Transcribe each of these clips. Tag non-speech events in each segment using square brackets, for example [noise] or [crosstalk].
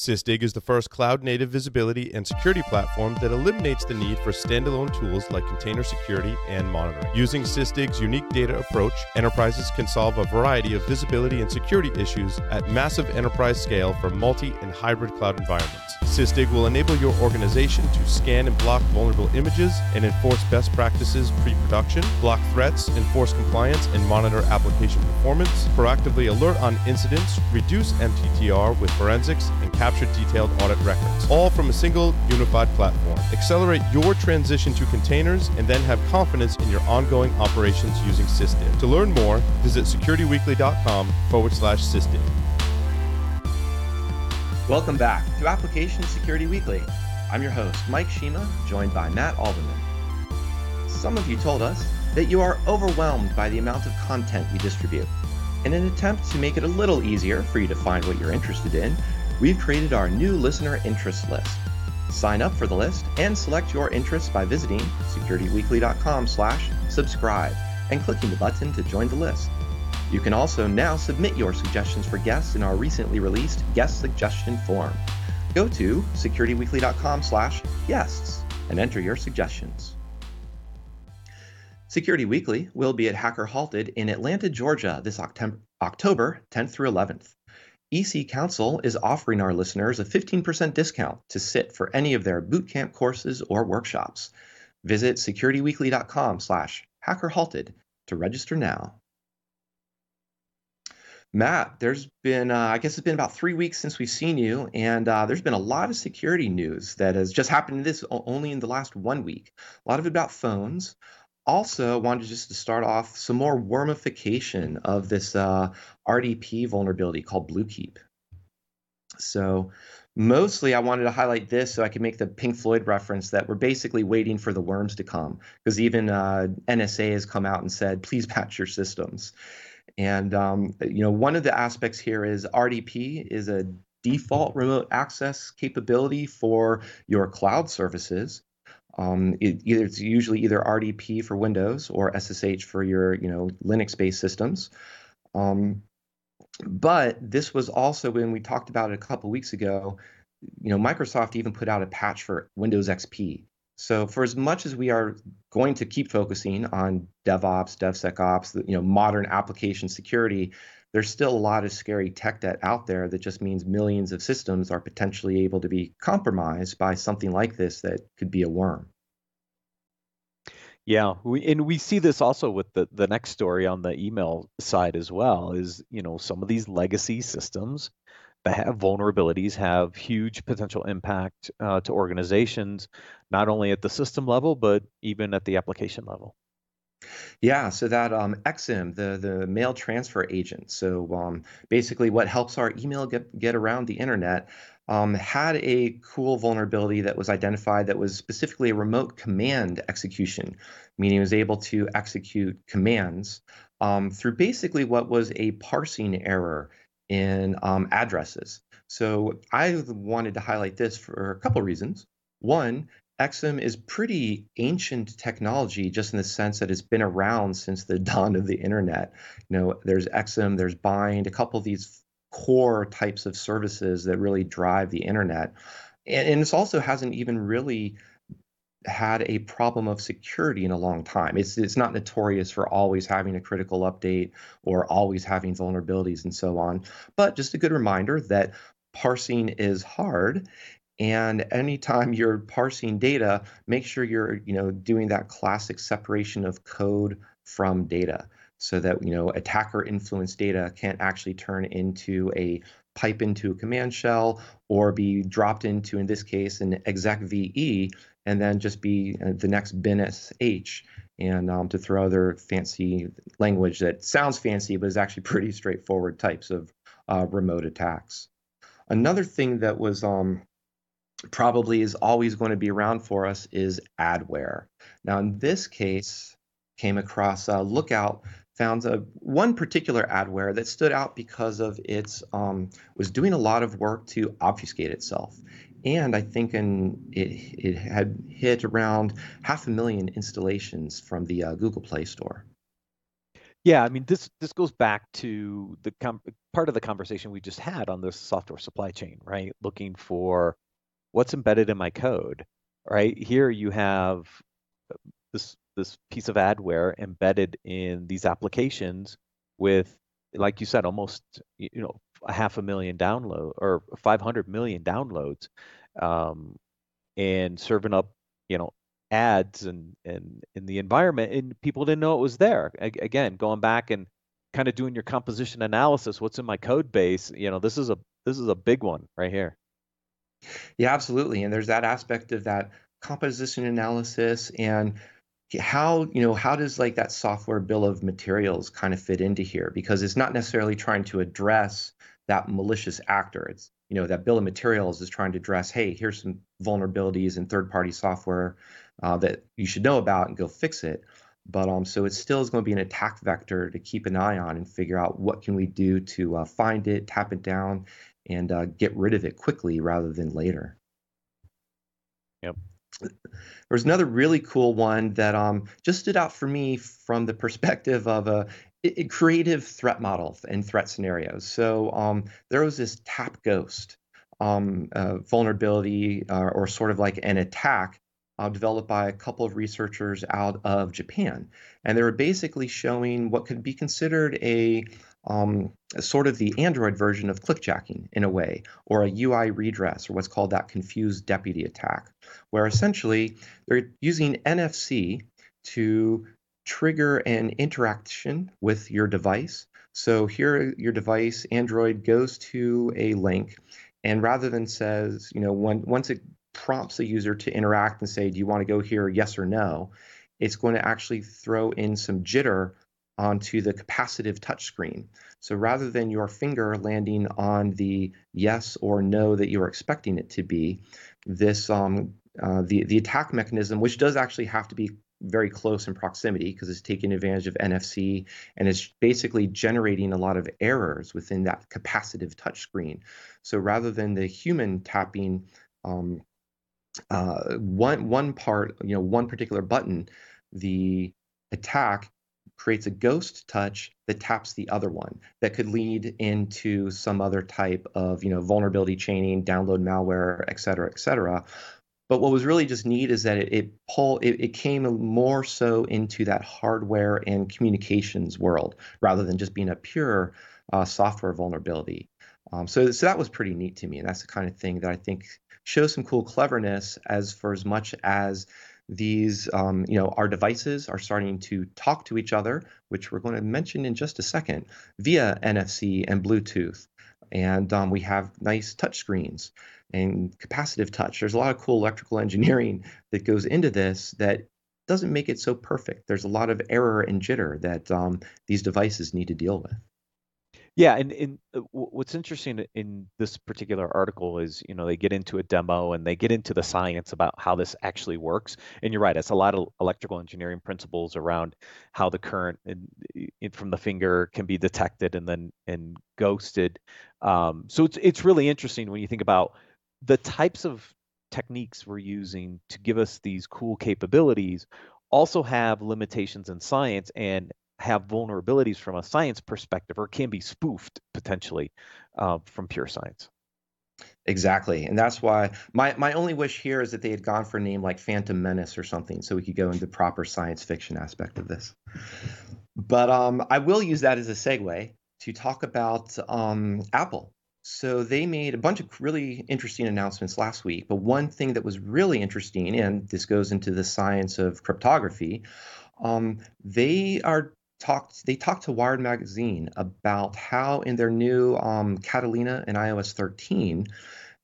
Sysdig is the first cloud native visibility and security platform that eliminates the need for standalone tools like container security and monitoring. Using Sysdig's unique data approach, enterprises can solve a variety of visibility and security issues at massive enterprise scale for multi and hybrid cloud environments. Sysdig will enable your organization to scan and block vulnerable images and enforce best practices pre production, block threats, enforce compliance, and monitor application performance, proactively alert on incidents, reduce MTTR with forensics, and capture detailed audit records, all from a single unified platform. Accelerate your transition to containers and then have confidence in your ongoing operations using Sysdig. To learn more, visit securityweekly.com forward slash Sysdig. Welcome back to Application Security Weekly. I'm your host, Mike Shema, joined by Matt Alderman. Some of you told us that you are overwhelmed by the amount of content we distribute. In an attempt to make it a little easier for you to find what you're interested in, we've created our new listener interest list. Sign up for the list and select your interests by visiting securityweekly.com slash subscribe and clicking the button to join the list. You can also now submit your suggestions for guests in our recently released guest suggestion form. Go to securityweekly.com slash guests and enter your suggestions. Security Weekly will be at Hacker Halted in Atlanta, Georgia this October 10th through 11th. EC Council is offering our listeners a 15% discount to sit for any of their bootcamp courses or workshops. Visit securityweekly.com slash hackerhalted to register now. Matt, there's been, uh, I guess it's been about three weeks since we've seen you, and uh, there's been a lot of security news that has just happened this only in the last one week. A lot of it about phones, also wanted just to start off some more wormification of this uh, RDP vulnerability called Bluekeep. So mostly I wanted to highlight this so I could make the Pink Floyd reference that we're basically waiting for the worms to come because even uh, NSA has come out and said, please patch your systems. And um, you know, one of the aspects here is RDP is a default remote access capability for your cloud services. Um, it, either it's usually either RDP for Windows or SSH for your you know Linux-based systems. Um, but this was also when we talked about it a couple weeks ago. You know, Microsoft even put out a patch for Windows XP. So for as much as we are going to keep focusing on DevOps, DevSecOps, you know, modern application security, there's still a lot of scary tech debt out there that just means millions of systems are potentially able to be compromised by something like this that could be a worm. Yeah, we, and we see this also with the the next story on the email side as well. Is you know some of these legacy systems that have vulnerabilities have huge potential impact uh, to organizations, not only at the system level but even at the application level. Yeah, so that um, Exim, the the mail transfer agent. So um, basically, what helps our email get get around the internet um, had a cool vulnerability that was identified that was specifically a remote command execution, meaning it was able to execute commands um, through basically what was a parsing error in um, addresses. So I wanted to highlight this for a couple reasons. One, Exim is pretty ancient technology, just in the sense that it's been around since the [laughs] dawn of the internet. You know, there's Exim, there's Bind, a couple of these core types of services that really drive the internet. And, and this also hasn't even really had a problem of security in a long time. It's it's not notorious for always having a critical update or always having vulnerabilities and so on. But just a good reminder that parsing is hard and anytime you're parsing data, make sure you're, you know, doing that classic separation of code from data so that, you know, attacker influenced data can't actually turn into a pipe into a command shell or be dropped into, in this case, an execve and then just be uh, the next bin sh and um, to throw other fancy language that sounds fancy but is actually [laughs] pretty straightforward types of uh, remote attacks. Another thing that was um, probably is always going to be around for us is adware. Now, in this case, came across Lookout found a, one particular adware that stood out because of its um, was doing a lot of work to obfuscate itself. And I think in, it, it had hit around half a million installations from the uh, Google Play Store. Yeah, I mean this this goes back to the com- part of the conversation we just had on this software supply chain, right? Looking for what's embedded in my code, right? Here you have this this piece of adware embedded in these applications with, like you said, almost you know a half a million download or 500 million downloads, um, and serving up you know ads and and in the environment, and people didn't know it was there. Again, going back and kind of doing your composition analysis, what's in my code base? You know, this is a this is a big one right here. Yeah, absolutely. And there's that aspect of that composition analysis and how you know how does like that software bill of materials kind of fit into here because it's not necessarily trying to address that malicious actor it's you know that bill of materials is trying to address hey here's some vulnerabilities in third party software uh, that you should know about and go fix it but um so it still is going to be an attack vector to keep an eye on and figure out what can we do to uh, find it tap it down and uh, get rid of it quickly rather than later Yep. There was another really cool one that um, just stood out for me from the perspective of a, a creative threat model and threat scenarios. So um, there was this tap ghost um, uh, vulnerability uh, or sort of like an attack uh, developed by a couple of researchers out of Japan. And they were basically showing what could be considered a um, sort of the Android version of clickjacking in a way, or a UI redress, or what's called that confused deputy attack, where essentially they're using NFC to trigger an interaction with your device. So here, your device, Android, goes to a link, and rather than says, you know, when, once it prompts the user to interact and say, do you want to go here, yes or no, it's going to actually throw in some jitter onto the capacitive touchscreen. So rather than your finger landing on the yes or no that you're expecting it to be, this um, uh, the the attack mechanism, which does actually have to be very close in proximity because it's taking advantage of NFC and it's basically generating a lot of errors within that capacitive touchscreen. So rather than the human tapping um, uh, one one part, you know, one particular button, the attack creates a ghost touch that taps the other one that could lead into some other type of you know vulnerability chaining download malware et cetera et cetera. But what was really just neat is that it, it pull it, it came more so into that hardware and communications world rather than just being a pure uh, software vulnerability. Um, so, so that was pretty neat to me and that's the kind of thing that i think shows some cool cleverness as for as much as these, um, you know, our devices are starting to talk to each other, which we're going to mention in just a second, via NFC and Bluetooth. And um, we have nice touch screens and capacitive touch. There's a lot of cool electrical engineering [laughs] that goes into this that doesn't make it so perfect. There's a lot of error and jitter that um, these devices need to deal with. Yeah, and, and uh, what's interesting in this particular article is, you know, they get into a demo and they get into the science about how this actually works. And you're right, it's a lot of electrical engineering principles around how the current in, in, from the finger can be detected and then and ghosted. Um, so it's it's really interesting when you think about the types of techniques we're using to give us these cool capabilities also have limitations in science and have vulnerabilities from a science perspective or can be spoofed potentially uh, from pure science. Exactly. And that's why my, my only wish here is that they had gone for a name like Phantom Menace or something so we could go into the proper science fiction aspect of this. But um, I will use that as a segue to talk about um, Apple. So they made a bunch of really interesting announcements last week. But one thing that was really interesting, and this goes into the science of cryptography, um, they are talked they talked to Wired magazine about how in their new um, Catalina and iOS 13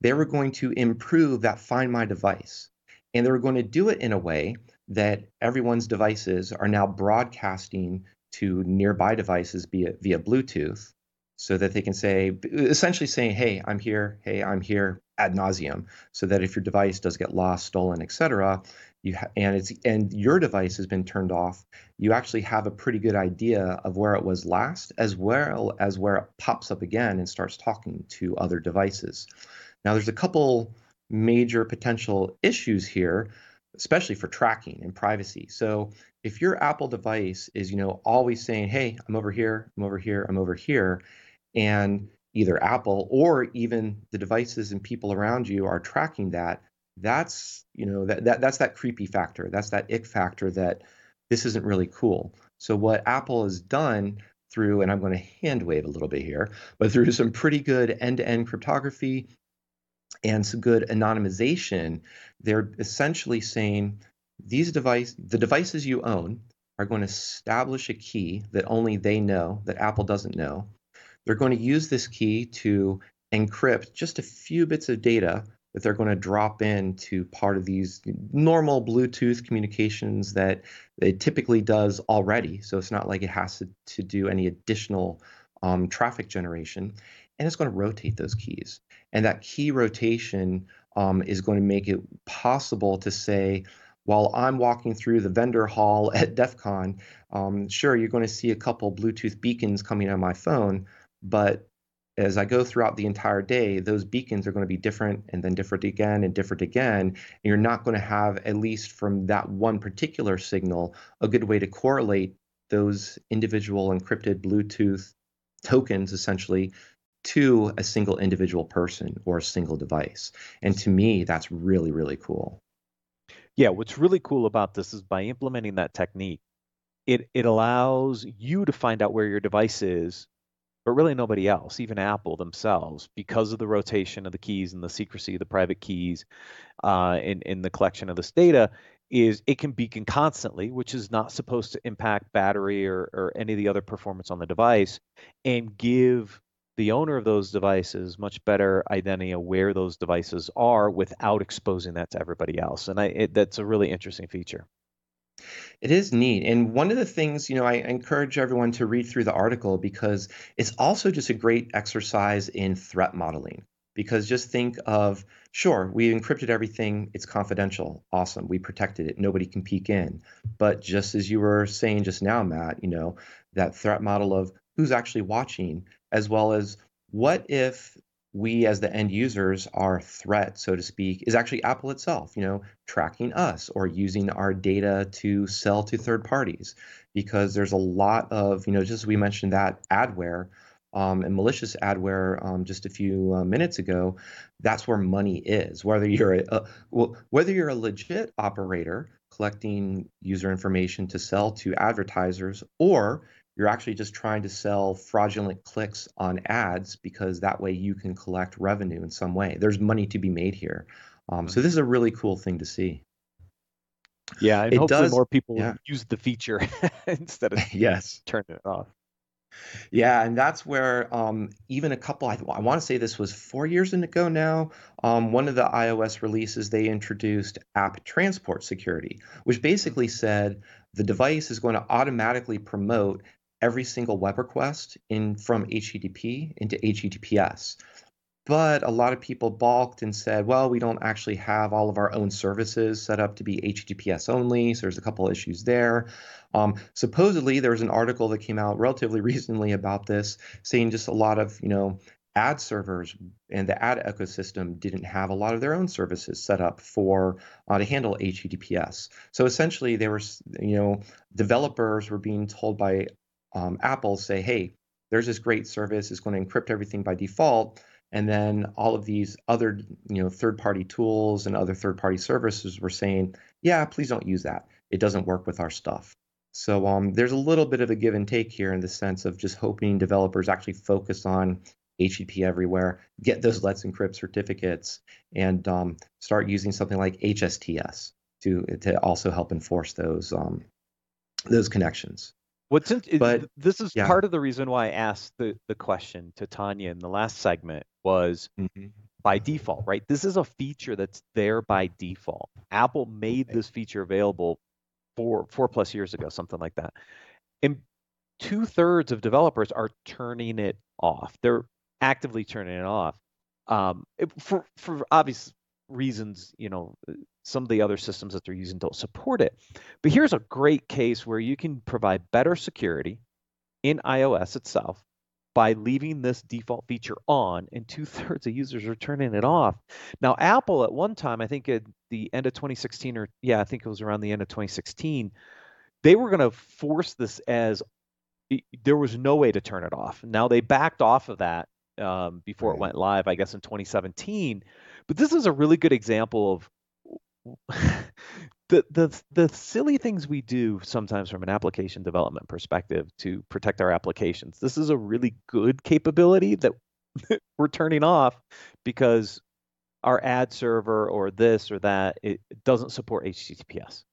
they were going to improve that Find My device, and they were going to do it in a way that everyone's devices are now broadcasting to nearby devices via via Bluetooth, so that they can say essentially saying, "Hey, I'm here. Hey, I'm here." ad nauseum so that if your device does get lost stolen etc you ha- and it's and your device has been turned off. You actually have a pretty good idea of where it was last as well as where it pops up again and starts talking to other devices. Now there's a couple major potential issues here especially for tracking and privacy. So if your apple device is you know always saying hey i'm over here i'm over here i'm over here and either Apple or even the devices and people around you are tracking that, that's you know that, that that's that creepy factor. That's that ick factor that this isn't really cool. So what Apple has done through, and I'm going to hand wave a little bit here, but through some pretty good end-to-end cryptography and some good anonymization, they're essentially saying these device the devices you own are going to establish a key that only they know that Apple doesn't know. They're going to use this key to encrypt just a few bits of data that they're going to drop into part of these normal Bluetooth communications that it typically does already. So it's not like it has to, to do any additional um, traffic generation. And it's going to rotate those keys. And that key rotation um, is going to make it possible to say, while I'm walking through the vendor hall [laughs] at DEF CON, um, sure, you're going to see a couple Bluetooth beacons coming on my phone, but as I go throughout the entire day, those beacons are going to be different and then different again and different again. And you're not going to have, at least from that one particular signal, a good way to correlate those individual encrypted Bluetooth tokens essentially to a single individual person or a single device. And to me, that's really, really cool. Yeah, what's really cool about this is by implementing that technique, it it allows you to find out where your device is, but really nobody else, even Apple themselves, because of the rotation of the keys and the secrecy of the private keys uh, in in the collection of this data, is it can beacon constantly, which is not supposed to impact battery or, or any of the other performance on the device, and give the owner of those devices much better identity of where those devices are without exposing that to everybody else. And I, it, that's a really interesting feature. It is neat. And one of the things, you know, I encourage everyone to read through the article because it's also just a great exercise in threat modeling. Because just think of, sure, we encrypted everything, it's confidential. Awesome. We protected it. Nobody can peek in. But just as you were saying just now, Matt, you know, that threat model of who's actually watching, as well as what if we as the end users our threat so to speak is actually apple itself you know tracking us or using our data to sell to third parties. Because there's a lot of you know just as we mentioned that adware um, and malicious adware um, just a few uh, minutes ago that's where money is. Whether you're a, a well, whether you're a legit operator collecting user information to sell to advertisers or you're actually just trying to sell fraudulent clicks on ads because that way you can collect revenue in some way. There's money to be made here. Um, so this is a really cool thing to see. Yeah, and it hopefully does, more people yeah. use the feature [laughs] instead of [laughs] yes turning it off. Yeah, and that's where um, even a couple, I, I want to say this was four years ago now, um, one of the iOS releases, they introduced app transport security, which basically said the device is going to automatically promote every single web request in from HTTP into HTTPS. But a lot of people balked and said, well, we don't actually have all of our own services set up to be HTTPS only. So there's a couple issues there. Um, supposedly, there was an article that came out relatively [laughs] recently about this, saying just a lot of, you know, ad servers and the ad ecosystem didn't have a lot of their own services set up for uh, to handle HTTPS. So essentially, there were, you know, developers were being told by um, Apple say, hey, there's this great service, it's going to encrypt everything by default. And then all of these other, you know, third-party tools and other third-party services were saying, yeah, please don't use that. It doesn't work with our stuff. So um, there's a little bit of a give and take here in the sense of just hoping developers actually focus on HTTP everywhere, get those Let's Encrypt certificates, and um, start using something like HSTS to to also help enforce those um, those connections. What's in, but, this is yeah. part of the reason why I asked the, the question to Tanya in the last segment was mm-hmm. by default, right? This is a feature that's there by default. Apple made this feature available four four plus years ago, something like that. And two thirds of developers are turning it off. They're actively turning it off um, for for obvious reasons. You know, some of the other systems that they're using don't support it. But here's a great case where you can provide better security in iOS itself by leaving this default feature on, and two thirds of users are turning it off. Now, Apple at one time, I think at the end of 2016, or yeah, I think it was around the end of 2016, they were going to force this as there was no way to turn it off. Now they backed off of that um, before Right. it went live, I guess in 2017. But this is a really good example of [laughs] the the the silly things we do sometimes from an application development perspective to protect our applications. This is a really good capability that [laughs] we're turning off because our ad server or this or that it, doesn't support HTTPS.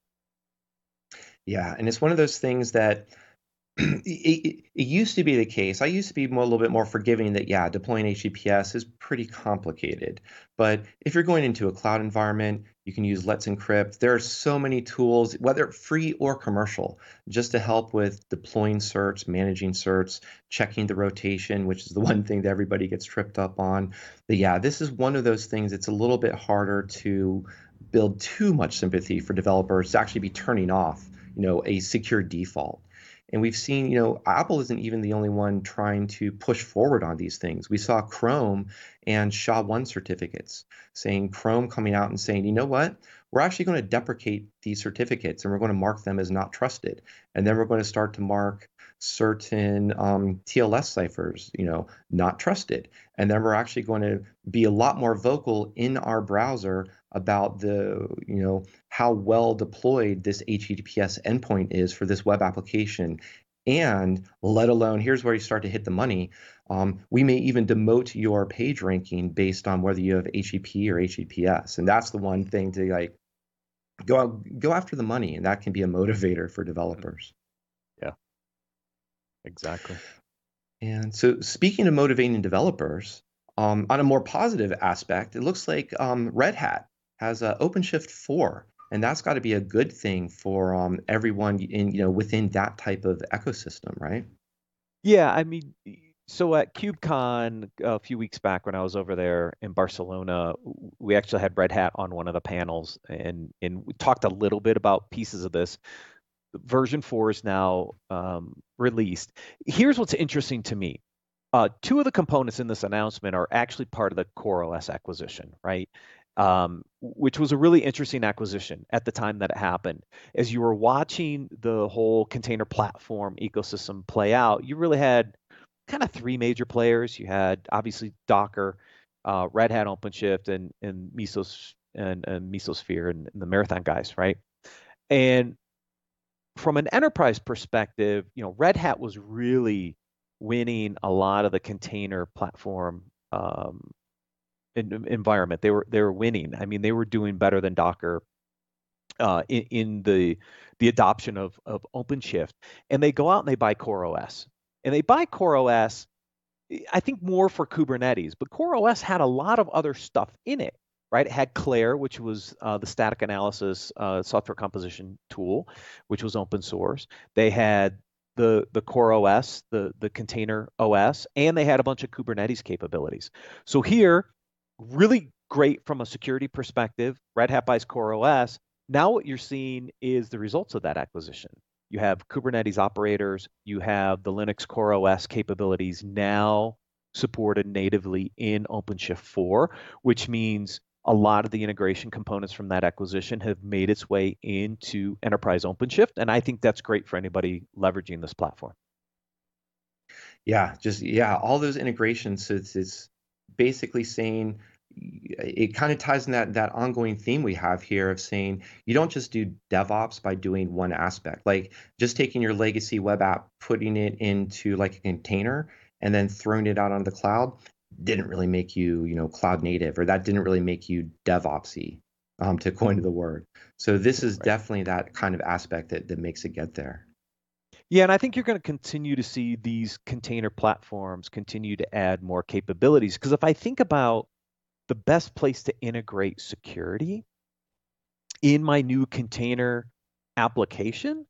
Yeah, and it's one of those things that [clears throat] it, it, it used to be the case. I used to be more, a little bit more forgiving that, yeah, deploying HTTPS is pretty complicated. But if you're going into a cloud environment, you can use Let's Encrypt. There are so many tools, whether free or commercial, just to help with deploying certs, managing certs, checking the rotation, which is the [laughs] one thing that everybody gets tripped up on. But yeah, this is one of those things. It's a little bit harder to build too much sympathy for developers to actually be turning off, you know, a secure default. And we've seen, you know, Apple isn't even the only one trying to push forward on these things. We saw Chrome and SHA-1 certificates saying Chrome coming out and saying, you know what, we're actually going to deprecate these certificates and we're going to mark them as not trusted. And then we're going to start to mark certain um, TLS ciphers, you know, not trusted. And then we're actually going to be a lot more vocal in our browser about the, you know, how well deployed this HTTPS endpoint is for this web application. And let alone, here's where you start to hit the money. Um, we may even demote your page ranking based on whether you have HTTP or HTTPS. And that's the one thing to like go out, go after the money, and that can be a motivator for developers. Exactly. And so, speaking of motivating developers, um, on a more positive aspect, it looks like um, Red Hat has uh, OpenShift 4, and that's got to be a good thing for um, everyone in you know within that type of ecosystem, right? Yeah, I mean, so at KubeCon a few weeks back when I was over there in Barcelona, we actually had Red Hat on one of the panels, and and we talked a little bit about pieces of this. Version four is now um, released. Here's what's interesting to me. Uh, two of the components in this announcement are actually part of the CoreOS acquisition, right? Um, which was a really interesting acquisition at the time that it happened. As you were watching the whole container platform ecosystem play out, you really had kind of three major players. You had obviously Docker, uh, Red Hat OpenShift, and and Mesos and, and Mesosphere and, and the Marathon guys, right? And from an enterprise perspective, you know, Red Hat was really winning a lot of the container platform um, en- environment. They were they were winning. I mean, they were doing better than Docker uh, in, in the the adoption of of OpenShift, and they go out and they buy CoreOS, and they buy CoreOS. I think more for Kubernetes, but CoreOS had a lot of other stuff in it, right? It had Clair, which was uh, the static analysis uh, software composition tool, which was open source. They had the the CoreOS, the the container OS, and they had a bunch of Kubernetes capabilities. So here, really great from a security perspective. Red Hat buys CoreOS. Now what you're seeing is the results of that acquisition. You have Kubernetes operators, you have the Linux Core OS capabilities now supported natively in OpenShift 4, which means a lot of the integration components from that acquisition have made its way into enterprise OpenShift. And I think that's great for anybody leveraging this platform. Yeah, just yeah, all those integrations. So it's, it's basically saying it kind of ties in that that ongoing theme we have here of saying you don't just do DevOps by doing one aspect, like just taking your legacy web app, putting it into like a container, and then throwing it out on the cloud didn't really make you you know cloud native, or that didn't really make you DevOpsy, um, to [laughs] coin the word. So this is Right. definitely that kind of aspect that that makes it get there. Yeah, and I think you're going to continue to see these container platforms continue to add more capabilities. Because if I think about the best place to integrate security in my new container application,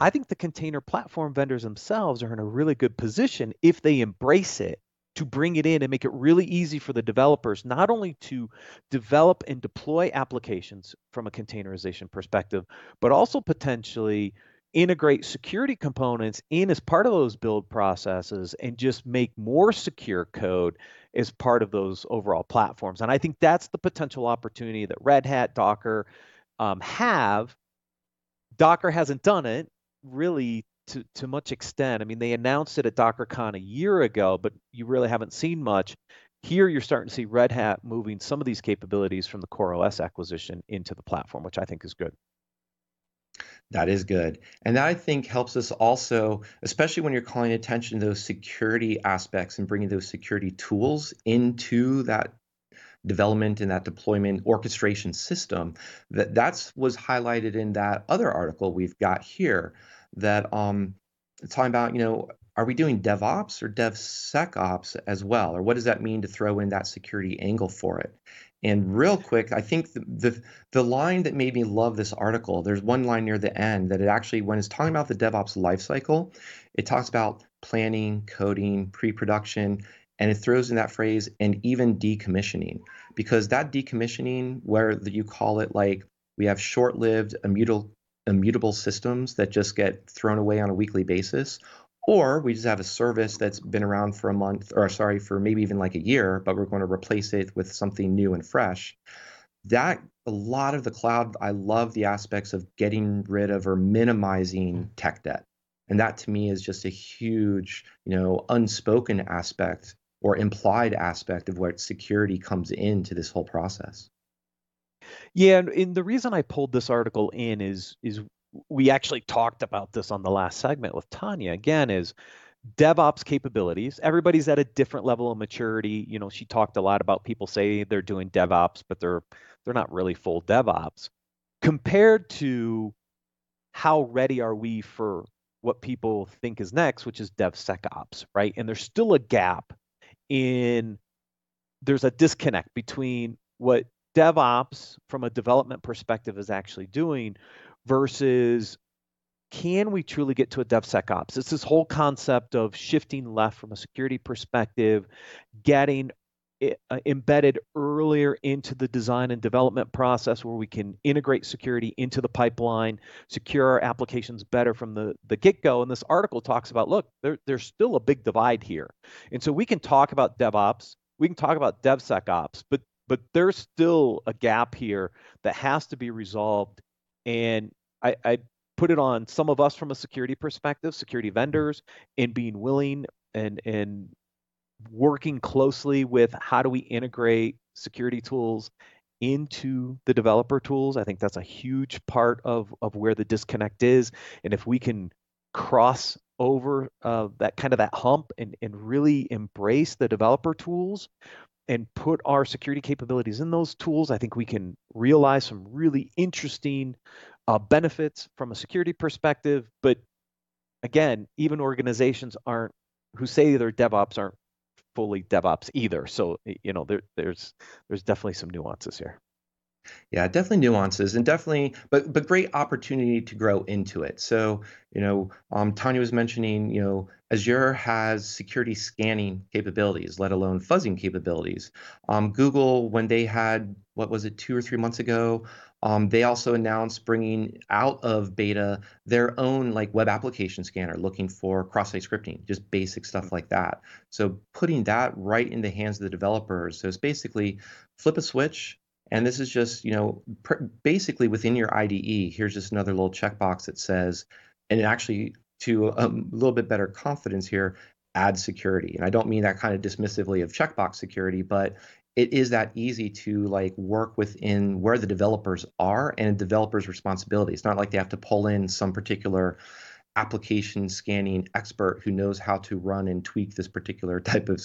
I think the container platform vendors themselves are in a really good position if they embrace it to bring it in and make it really easy for the developers not only to develop and deploy applications from a containerization perspective, but also potentially integrate security components in as part of those build processes and just make more secure code as part of those overall platforms. And I think that's the potential opportunity that Red Hat, Docker um, have. Docker hasn't done it really to to much extent. I mean, they announced it at DockerCon a year ago, but you really haven't seen much. Here, you're starting to see Red Hat moving some of these capabilities from the CoreOS acquisition into the platform, which I think is good. That is good. And that I think helps us also, especially when you're calling attention to those security aspects and bringing those security tools into that development and that deployment orchestration system. That that's was highlighted in that other article we've got here that um talking about, you know, are we doing DevOps or DevSecOps as well? Or what does that mean to throw in that security angle for it? And real quick, I think the, the, the line that made me love this article, there's one line near the end that it actually, when it's talking about the DevOps lifecycle, it talks about planning, coding, pre-production, and it throws in that phrase and even decommissioning because that decommissioning, where you call it like we have short-lived immutable immutable systems that just get thrown away on a weekly basis, or we just have a service that's been around for a month, or sorry, for maybe even like a year, but we're going to replace it with something new and fresh. That a lot of the cloud, I love the aspects of getting rid of or minimizing tech debt. And that to me is just a huge, you know, unspoken aspect or implied aspect of what security comes into this whole process. Yeah, and, and the reason I pulled this article in is is we actually talked about this on the last segment with Tanya again is DevOps capabilities. Everybody's at a different level of maturity. You know, she talked a lot about people say they're doing DevOps, but they're they're not really full DevOps compared to how ready are we for what people think is next, which is DevSecOps, right? And there's still a gap in there's a disconnect between what DevOps from a development perspective is actually doing versus can we truly get to a DevSecOps? It's this whole concept of shifting left from a security perspective, getting uh, embedded earlier into the design and development process where we can integrate security into the pipeline, secure our applications better from the, the get-go. And this article talks about, look, there, there's still a big divide here. And so we can talk about DevOps, we can talk about DevSecOps, but but there's still a gap here that has to be resolved and I, I put it on some of us from a security perspective, security vendors, in being willing and and working closely with how do we integrate security tools into the developer tools. I think that's a huge part of of where the disconnect is, and if we can cross over uh, that kind of that hump and and really embrace the developer tools and put our security capabilities in those tools, I think we can realize some really interesting uh, benefits from a security perspective. But again, even organizations aren't who say they're DevOps aren't fully DevOps either. So you know, there, there's there's definitely some nuances here. Yeah, definitely nuances and definitely, but but great opportunity to grow into it. So, you know, um, Tanya was mentioning, you know, Azure has security scanning capabilities, let alone fuzzing capabilities. Um, Google, when they had, what was it, two or three months ago, um, they also announced bringing out of beta their own like web application scanner, looking for cross-site scripting, just basic stuff like that. So putting that right in the hands of the developers. So it's basically flip a switch, and this is just, you know, basically within your IDE, here's just another little checkbox that says, and it actually, to a, a little bit better confidence here, add security. And I don't mean that kind of dismissively of checkbox security, but it is that easy to like work within where the developers are and a developer's responsibility. It's not like they have to pull in some particular application scanning expert who knows how to run and tweak this particular [laughs] type of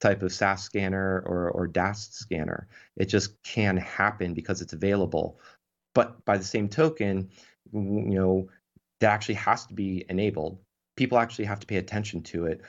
type of SAST scanner or, or DAST scanner. It just can happen because it's available. But by the same token, you know, that actually has to be enabled. People actually have to pay attention to it.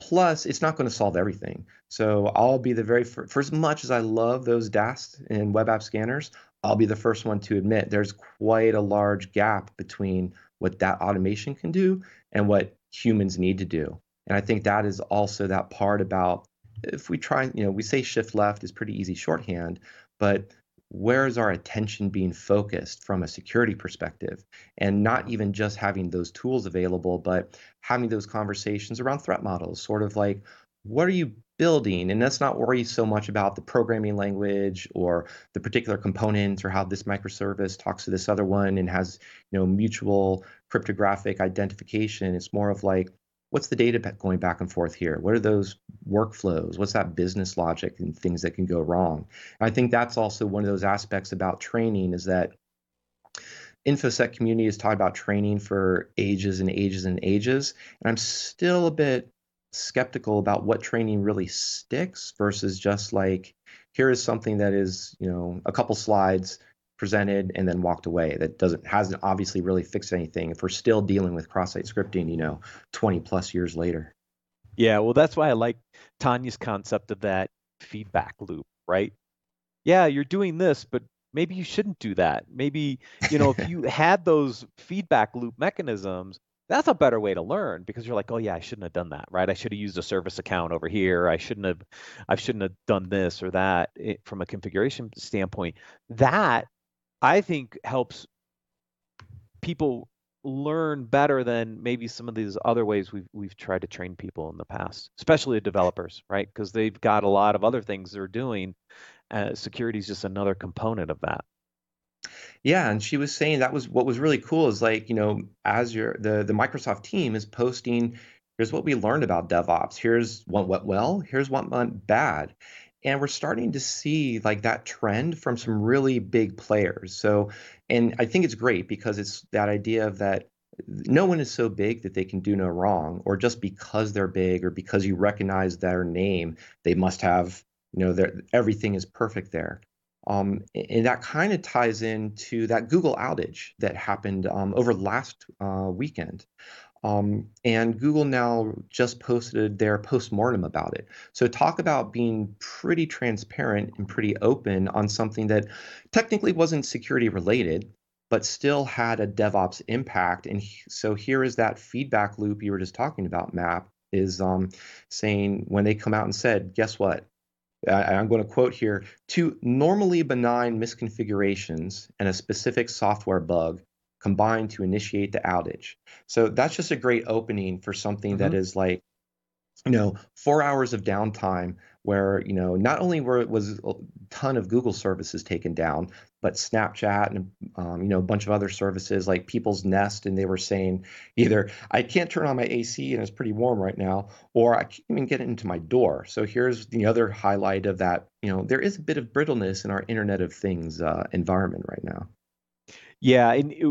Plus, it's not going to solve everything. So I'll be the very first, for as much as I love those DAST and web app scanners, I'll be the first one to admit there's quite a large gap between what that automation can do and what humans need to do. And I think that is also that part about if we try, you know, we say shift left is pretty easy shorthand, but where is our attention being focused from a security perspective and not even just having those tools available but having those conversations around threat models sort of like what are you building and let's not worry so much about the programming language or the particular components or how this microservice talks to this other one and has you know mutual cryptographic identification. It's more of like, what's the data going back and forth here? What are those workflows? What's that business logic and things that can go wrong? And I think that's also one of those aspects about training is that infosec community has talked about training for ages and ages and ages and i'm still a bit skeptical about what training really sticks versus just like here is something that is you know a couple slides presented and then walked away that doesn't hasn't obviously really fixed anything if we're still dealing with cross-site scripting you know 20 plus years later yeah well that's why i like tanya's concept of that feedback loop right yeah you're doing this but maybe you shouldn't do that. Maybe, you know, if you [laughs] had those feedback loop mechanisms, that's a better way to learn because you're like, oh yeah, I shouldn't have done that, right? I should have used a service account over here. I shouldn't have, I shouldn't have done this or that it, from a configuration standpoint. That I think helps people learn better than maybe some of these other ways we've we've tried to train people in the past, especially developers, right? Because they've got a lot of other things they're doing uh, security is just another component of that. Yeah, and she was saying that was what was really cool is like, you know, Azure the the Microsoft team is posting, here's what we learned about DevOps. Here's what went well, here's what went bad. And we're starting to see like that trend from some really big players. So, and I think it's great because it's that idea of that no one is so big that they can do no wrong, or just because they're big or because you recognize their name, they must have you know, everything is perfect there. Um, and that kind of ties into that Google outage that happened um, over last uh, weekend. Um, and Google now just posted their postmortem about it. So talk about being pretty transparent and pretty open on something that technically wasn't security related, but still had a DevOps impact. And so here is that feedback loop you were just talking about, Matt, is um, saying when they come out and said, guess what? I'm going to quote here two normally benign misconfigurations and a specific software bug combined to initiate the outage. So that's just a great opening for something mm-hmm. that is like, you know, four hours of downtime where you know not only were it was a ton of Google services taken down, but Snapchat and um, you know a bunch of other services like People's Nest, and they were saying either I can't turn on my AC and it's pretty warm right now, or I can't even get it into my door. So here's the other highlight of that. You know, there is a bit of brittleness in our Internet of Things uh, environment right now. Yeah, and it,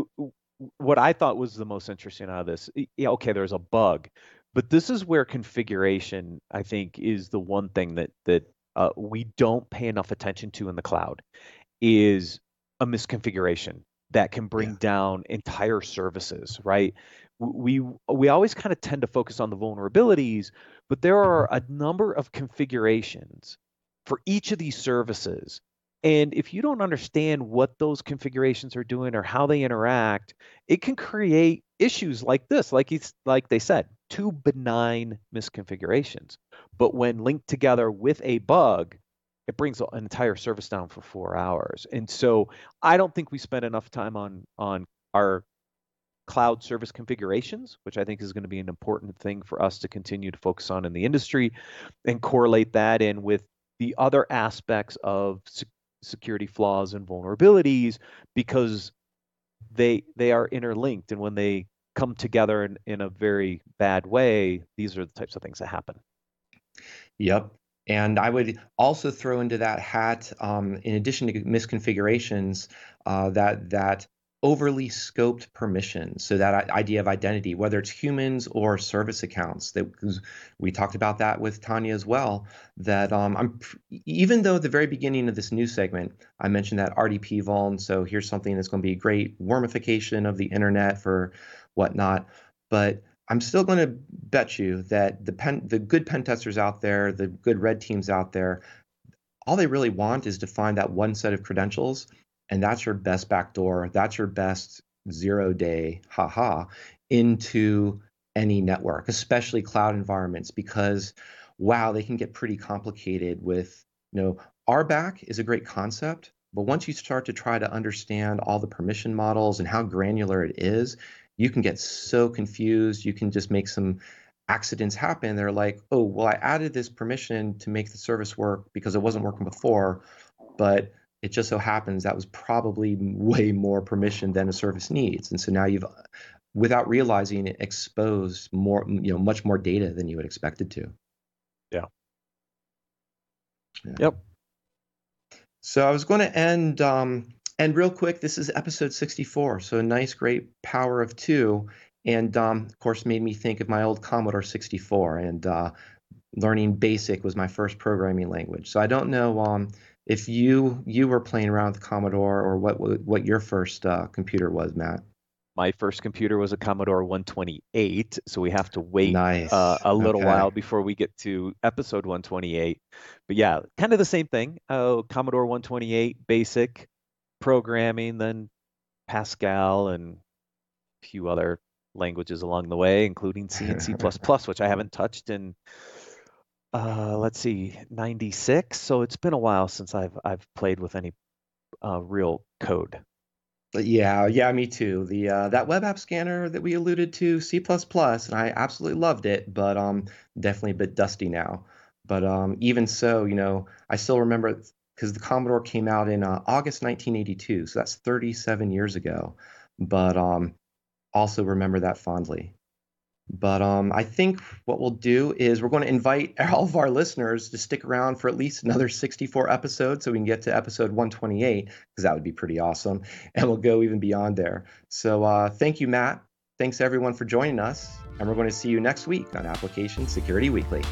what I thought was the most interesting out of this, yeah, okay, there's a bug, but this is where configuration, I think, is the one thing that that uh, we don't pay enough attention to in the cloud, is a misconfiguration that can bring yeah. down entire services. Right? We we always kind of tend to focus on the vulnerabilities, but there mm-hmm. are a number of configurations for each of these services and if you don't understand what those configurations are doing or how they interact, it can create issues like this, like it's like they said, two benign misconfigurations. But when linked together with a bug, it brings an entire service down for four hours. And so I don't think we spend enough time on on our cloud service configurations, which I think is going to be an important thing for us to continue to focus on in the industry and correlate that in with the other aspects of security flaws and vulnerabilities because they they are interlinked and when they come together in, in a very bad way, these are the types of things that happen. Yep. And I would also throw into that hat, um, in addition to misconfigurations, uh, that that overly scoped permissions. So that idea of identity, whether it's humans or service accounts, that we talked about that with Tanya as well. That um, I'm even though at the very beginning of this new segment, I mentioned that RDP vuln. So here's something that's going to be a great wormification of the internet for whatnot. But I'm still going to bet you that the pen, the good pen testers out there, the good red teams out there, all they really want is to find that one set of credentials, and that's your best backdoor. That's your best zero day, haha, into any network, especially cloud environments, because wow, they can get pretty complicated with, you know, RBAC is a great concept, but once you start to try to understand all the permission models and how granular it is, you can get so confused. You can just make some accidents happen. They're like, oh, well, I added this permission to make the service work because it wasn't working before, but it just so happens that was probably way more permission than a service needs. And so now you've without realizing it exposed more, you know, much more data than you had expected to. Yeah. Yeah. Yep. So I was going to end, um, and real quick, this is episode 64. So a nice, great power of two. And um, of course, made me think of my old Commodore 64. And uh, learning BASIC was my first programming language. So I don't know um, if you you were playing around with Commodore or what what your first uh, computer was, Matt. My first computer was a Commodore 128, so we have to wait Nice. uh, a little Okay. while before we get to episode 128. But yeah, kind of the same thing. Uh, Commodore 128, basic programming, than Pascal and a few other languages along the way, including C and C++, [laughs] which I haven't touched in uh, let's see, 96. So it's been a while since I've I've played with any uh, real code. Yeah, yeah, me too. The uh, that web app scanner that we alluded to, C++, and I absolutely loved it, but um, definitely a bit dusty now. But um, even so, you know, I still remember because the Commodore came out in uh, August 1982, so that's 37 years ago. But um, also remember that fondly. But um, I think what we'll do is we're going to invite [laughs] all of our listeners to stick around for at least another 64 episodes so we can get to episode 128, because that would be pretty awesome. [laughs] And we'll go even beyond there. So uh, thank you, Matt. Thanks everyone for joining us. And we're going to see you next week on Application Security Weekly.